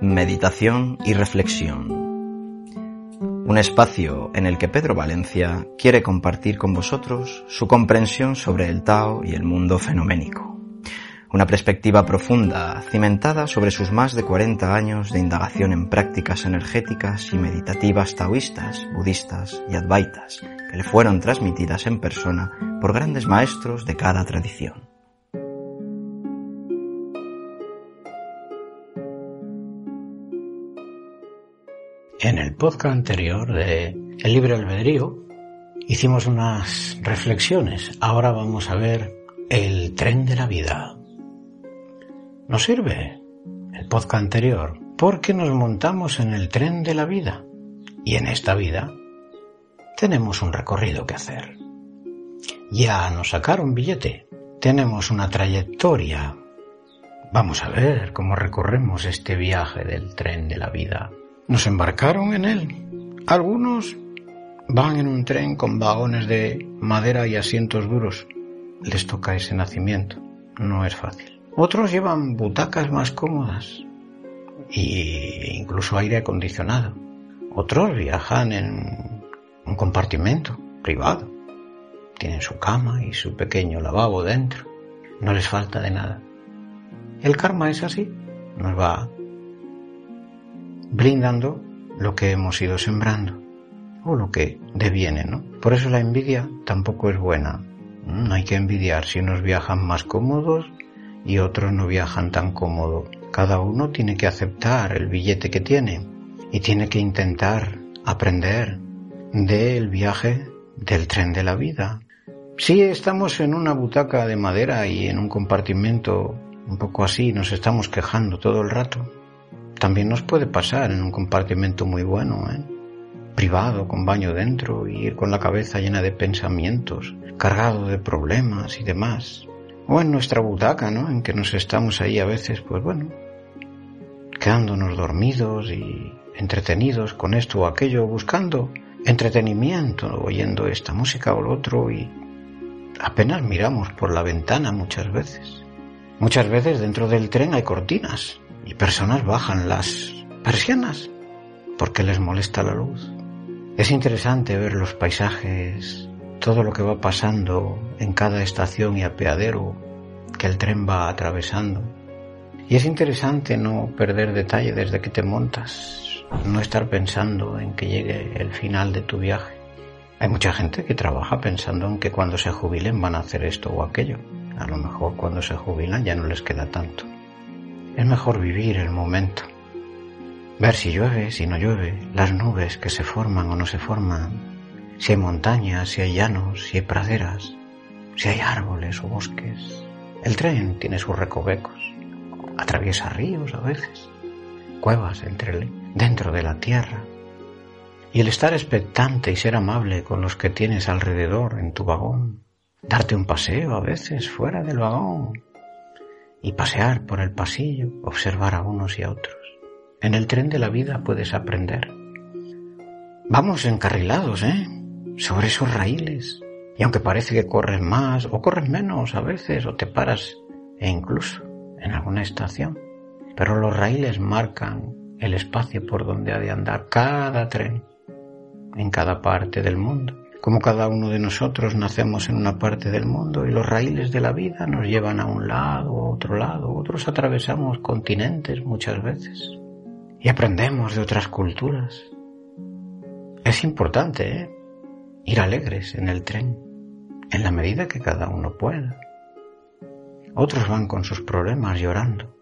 meditación y reflexión. Un espacio en el que Pedro Valencia quiere compartir con vosotros su comprensión sobre el Tao y el mundo fenoménico. Una perspectiva profunda, cimentada sobre sus más de 40 años de indagación en prácticas energéticas y meditativas taoístas, budistas y advaitas, que le fueron transmitidas en persona por grandes maestros de cada tradición. En el podcast anterior de El libre albedrío hicimos unas reflexiones. Ahora vamos a ver el tren de la vida. ¿Nos sirve el podcast anterior? Porque nos montamos en el tren de la vida. Y en esta vida tenemos un recorrido que hacer. Ya nos sacaron billete. Tenemos una trayectoria. Vamos a ver cómo recorremos este viaje del tren de la vida nos embarcaron en él. Algunos van en un tren con vagones de madera y asientos duros. Les toca ese nacimiento. No es fácil. Otros llevan butacas más cómodas e incluso aire acondicionado. Otros viajan en un compartimento privado. Tienen su cama y su pequeño lavabo dentro. No les falta de nada. El karma es así. Nos va brindando lo que hemos ido sembrando o lo que deviene, ¿no? Por eso la envidia tampoco es buena. No hay que envidiar si unos viajan más cómodos y otros no viajan tan cómodo. Cada uno tiene que aceptar el billete que tiene y tiene que intentar aprender del viaje del tren de la vida. Si estamos en una butaca de madera y en un compartimento un poco así, nos estamos quejando todo el rato, también nos puede pasar en un compartimento muy bueno, ¿eh? privado, con baño dentro y ir con la cabeza llena de pensamientos, cargado de problemas y demás. O en nuestra butaca, ¿no? En que nos estamos ahí a veces, pues bueno, quedándonos dormidos y entretenidos con esto o aquello, buscando entretenimiento, oyendo esta música o lo otro y apenas miramos por la ventana muchas veces. Muchas veces dentro del tren hay cortinas y personas bajan las persianas porque les molesta la luz. Es interesante ver los paisajes, todo lo que va pasando en cada estación y apeadero que el tren va atravesando. Y es interesante no perder detalle desde que te montas, no estar pensando en que llegue el final de tu viaje. Hay mucha gente que trabaja pensando en que cuando se jubilen van a hacer esto o aquello. A lo mejor cuando se jubilan ya no les queda tanto. Es mejor vivir el momento. Ver si llueve, si no llueve, las nubes que se forman o no se forman, si hay montañas, si hay llanos, si hay praderas, si hay árboles o bosques. El tren tiene sus recovecos, atraviesa ríos a veces, cuevas entre dentro de la tierra. Y el estar expectante y ser amable con los que tienes alrededor en tu vagón, darte un paseo a veces fuera del vagón, y pasear por el pasillo, observar a unos y a otros. En el tren de la vida puedes aprender. Vamos encarrilados, ¿eh? Sobre esos raíles. Y aunque parece que corres más o corres menos a veces o te paras e incluso en alguna estación, pero los raíles marcan el espacio por donde ha de andar cada tren en cada parte del mundo. Como cada uno de nosotros nacemos en una parte del mundo y los raíles de la vida nos llevan a un lado a otro lado, otros atravesamos continentes muchas veces y aprendemos de otras culturas. Es importante ¿eh? ir alegres en el tren, en la medida que cada uno pueda. Otros van con sus problemas llorando,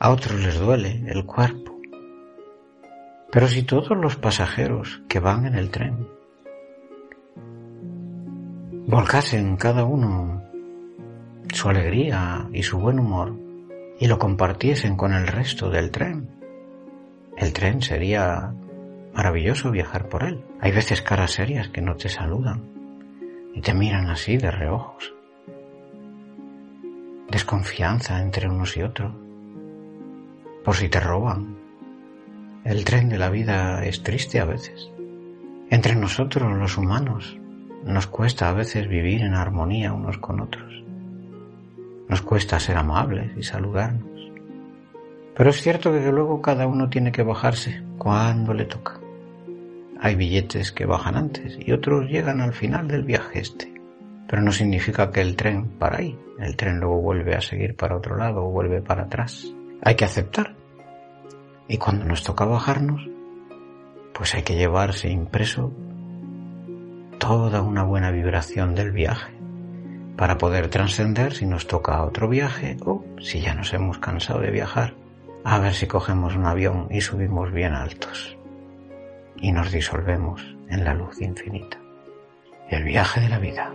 a otros les duele el cuerpo. Pero si todos los pasajeros que van en el tren volcasen cada uno su alegría y su buen humor y lo compartiesen con el resto del tren. El tren sería maravilloso viajar por él. Hay veces caras serias que no te saludan y te miran así de reojos. Desconfianza entre unos y otros. Por si te roban. El tren de la vida es triste a veces. Entre nosotros los humanos nos cuesta a veces vivir en armonía unos con otros. Nos cuesta ser amables y saludarnos. Pero es cierto que luego cada uno tiene que bajarse cuando le toca. Hay billetes que bajan antes y otros llegan al final del viaje este. Pero no significa que el tren para ahí. El tren luego vuelve a seguir para otro lado o vuelve para atrás. Hay que aceptar. Y cuando nos toca bajarnos, pues hay que llevarse impreso toda una buena vibración del viaje para poder trascender si nos toca otro viaje o si ya nos hemos cansado de viajar, a ver si cogemos un avión y subimos bien altos y nos disolvemos en la luz infinita. El viaje de la vida.